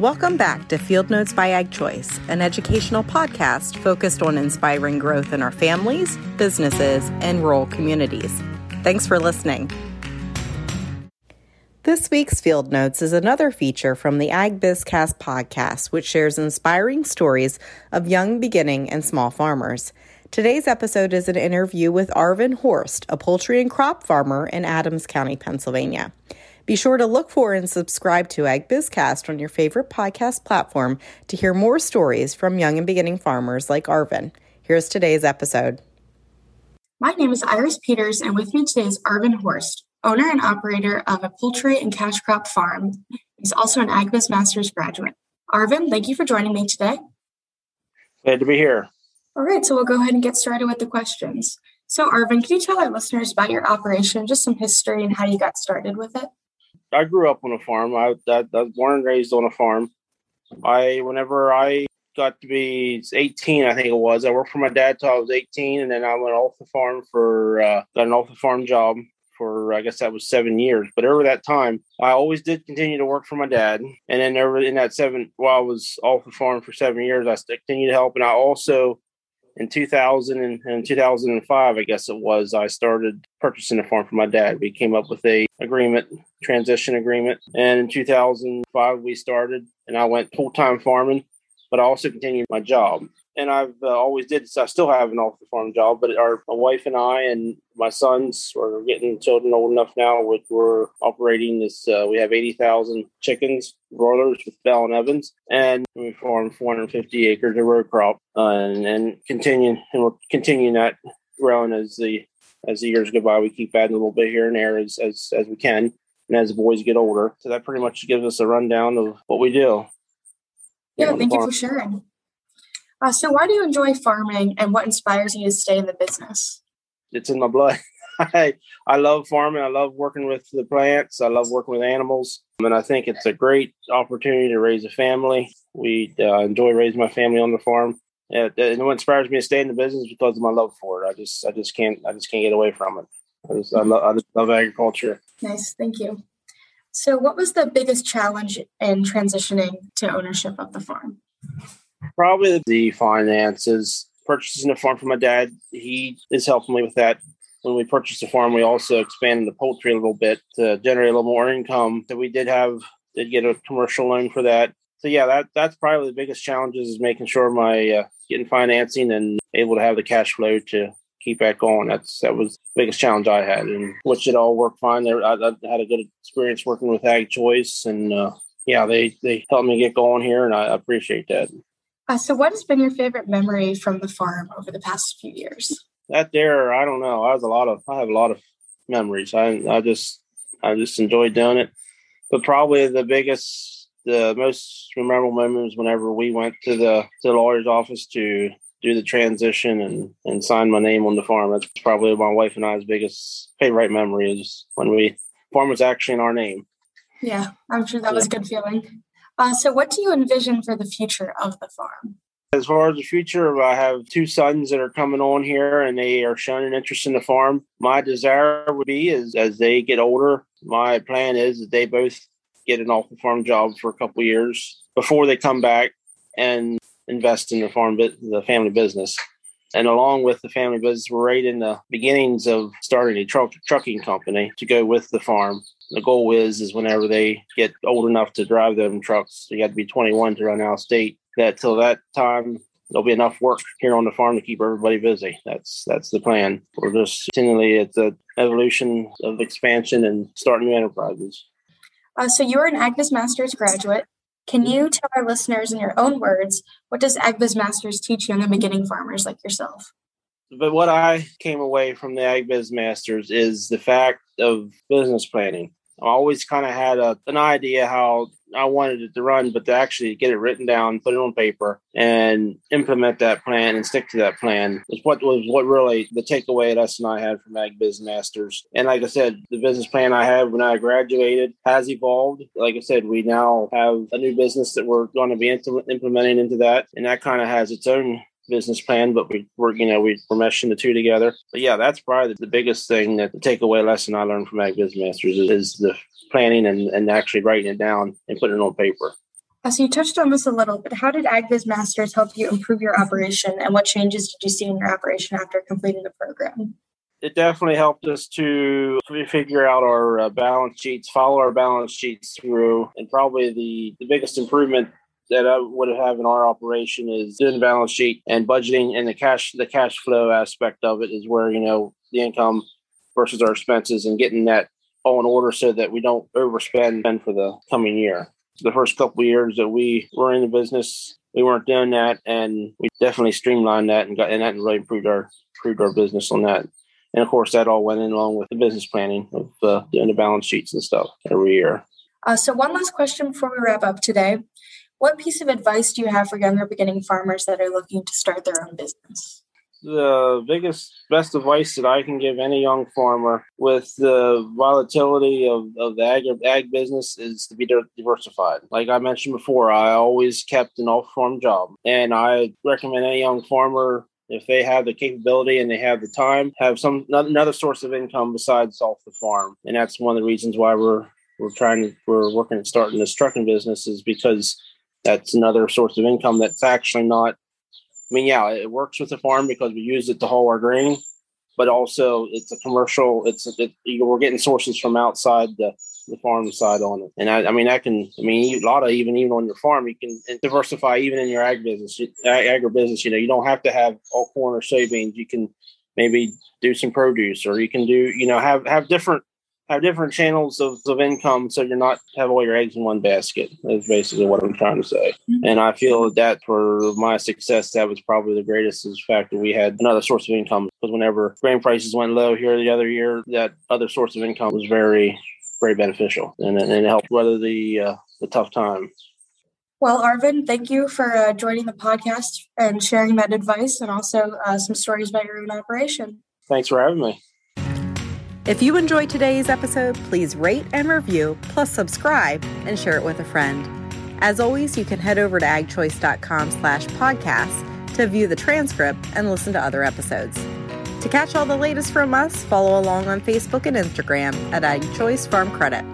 Welcome back to Field Notes by Ag Choice, an educational podcast focused on inspiring growth in our families, businesses, and rural communities. Thanks for listening. This week's Field Notes is another feature from the Ag BizCast podcast, which shares inspiring stories of young, beginning, and small farmers. Today's episode is an interview with Arvin Horst, a poultry and crop farmer in Adams County, Pennsylvania. Be sure to look for and subscribe to Ag BizCast on your favorite podcast platform to hear more stories from young and beginning farmers like Arvin. Here's today's episode. My name is Iris Peters, and with me today is Arvin Horst, owner and operator of a poultry and cash crop farm. He's also an AgBiz Masters graduate. Arvin, thank you for joining me today. Glad to be here. All right, so we'll go ahead and get started with the questions. So, Arvin, can you tell our listeners about your operation, just some history and how you got started with it? I grew up on a farm. I, was born and raised on a farm. I, whenever I got to be 18, I think it was, I worked for my dad till I was 18, and then I went off the farm for uh, got an off the farm job for I guess that was seven years. But over that time, I always did continue to work for my dad. And then over in that seven, while I was off the farm for seven years, I continued to help. And I also in 2000 and, and 2005 i guess it was i started purchasing a farm for my dad we came up with a agreement transition agreement and in 2005 we started and i went full-time farming but i also continued my job and I've uh, always did. So I still have an off the farm job, but our my wife and I and my sons are getting children old enough now. Which we're operating this. Uh, we have eighty thousand chickens, broilers with Bell and Evans, and we farm four hundred fifty acres of row crop, uh, and and continuing and we're continuing that growing as the as the years go by. We keep adding a little bit here and there as as as we can. And as the boys get older, so that pretty much gives us a rundown of what we do. Yeah, thank you for sharing. Uh, so, why do you enjoy farming and what inspires you to stay in the business? It's in my blood. I, I love farming. I love working with the plants. I love working with animals. And I think it's a great opportunity to raise a family. We uh, enjoy raising my family on the farm. And, and what inspires me to stay in the business because of my love for it. I just, I just can't, I just can't get away from it. I just, I, love, I just love agriculture. Nice, thank you. So, what was the biggest challenge in transitioning to ownership of the farm? Probably the finances. Purchasing a farm from my dad, he is helping me with that. When we purchased the farm, we also expanded the poultry a little bit to generate a little more income. So we did have did get a commercial loan for that. So yeah, that that's probably the biggest challenges is making sure my uh, getting financing and able to have the cash flow to keep that going. That's that was the biggest challenge I had, and which it all worked fine. There, I, I, had a good experience working with Ag Choice, and uh, yeah, they they helped me get going here, and I appreciate that. Uh, so, what has been your favorite memory from the farm over the past few years? That there, I don't know. I have a lot of, I have a lot of memories. I, I just, I just enjoyed doing it. But probably the biggest, the most memorable memories whenever we went to the to the lawyer's office to do the transition and and sign my name on the farm. That's probably my wife and I's biggest favorite memory is when we farm was actually in our name. Yeah, I'm sure that yeah. was a good feeling. Uh, so, what do you envision for the future of the farm? As far as the future, I have two sons that are coming on here and they are showing an interest in the farm. My desire would be is as they get older, my plan is that they both get an off the farm job for a couple years before they come back and invest in the farm, the family business. And along with the family business, we're right in the beginnings of starting a truck, trucking company to go with the farm the goal is is whenever they get old enough to drive them trucks, you got to be 21 to run out of state. That till that time, there'll be enough work here on the farm to keep everybody busy. That's that's the plan. We're just continually it's an evolution of expansion and starting new enterprises. Uh, so you're an AgBiz Masters graduate. Can you tell our listeners in your own words what does AgBiz Masters teach young and beginning farmers like yourself? But what I came away from the AgBiz Masters is the fact of business planning. I always kind of had a, an idea how I wanted it to run, but to actually get it written down, put it on paper, and implement that plan and stick to that plan is what was what really the takeaway us and I had from Ag Biz Masters. And like I said, the business plan I had when I graduated has evolved. Like I said, we now have a new business that we're going to be implementing into that, and that kind of has its own business plan, but we were, you know, we were meshing the two together. But yeah, that's probably the biggest thing that the takeaway lesson I learned from Ag Business Masters is, is the planning and, and actually writing it down and putting it on paper. So you touched on this a little, but how did AgBiz Masters help you improve your operation, and what changes did you see in your operation after completing the program? It definitely helped us to figure out our uh, balance sheets, follow our balance sheets through, and probably the, the biggest improvement that I would have in our operation is doing the balance sheet and budgeting and the cash the cash flow aspect of it is where you know the income versus our expenses and getting that all in order so that we don't overspend for the coming year. The first couple years that we were in the business, we weren't doing that, and we definitely streamlined that and got and that really improved our improved our business on that. And of course, that all went in along with the business planning of uh, doing the balance sheets and stuff every year. Uh, so, one last question before we wrap up today. What piece of advice do you have for younger beginning farmers that are looking to start their own business? The biggest, best advice that I can give any young farmer with the volatility of, of the ag, ag business is to be diversified. Like I mentioned before, I always kept an off farm job. And I recommend any young farmer if they have the capability and they have the time, have some another source of income besides off the farm. And that's one of the reasons why we're we're trying to we're working at starting this trucking business is because that's another source of income that's actually not I mean, yeah, it works with the farm because we use it to haul our grain, but also it's a commercial. It's it, we're getting sources from outside the, the farm side on it, and I, I mean, I can. I mean, a lot of even even on your farm, you can diversify even in your ag business, ag, agribusiness. You know, you don't have to have all corn or soybeans. You can maybe do some produce, or you can do you know have have different have different channels of, of income so you're not have all your eggs in one basket is basically what i'm trying to say mm-hmm. and i feel that for my success that was probably the greatest factor we had another source of income because whenever grain prices went low here the other year that other source of income was very very beneficial and, and it helped weather the uh, the tough time well, Arvin, thank you for uh, joining the podcast and sharing that advice and also uh, some stories about your own operation. Thanks for having me. If you enjoyed today's episode, please rate and review, plus subscribe and share it with a friend. As always, you can head over to agchoice.com slash podcasts to view the transcript and listen to other episodes. To catch all the latest from us, follow along on Facebook and Instagram at AgChoice Farm Credit.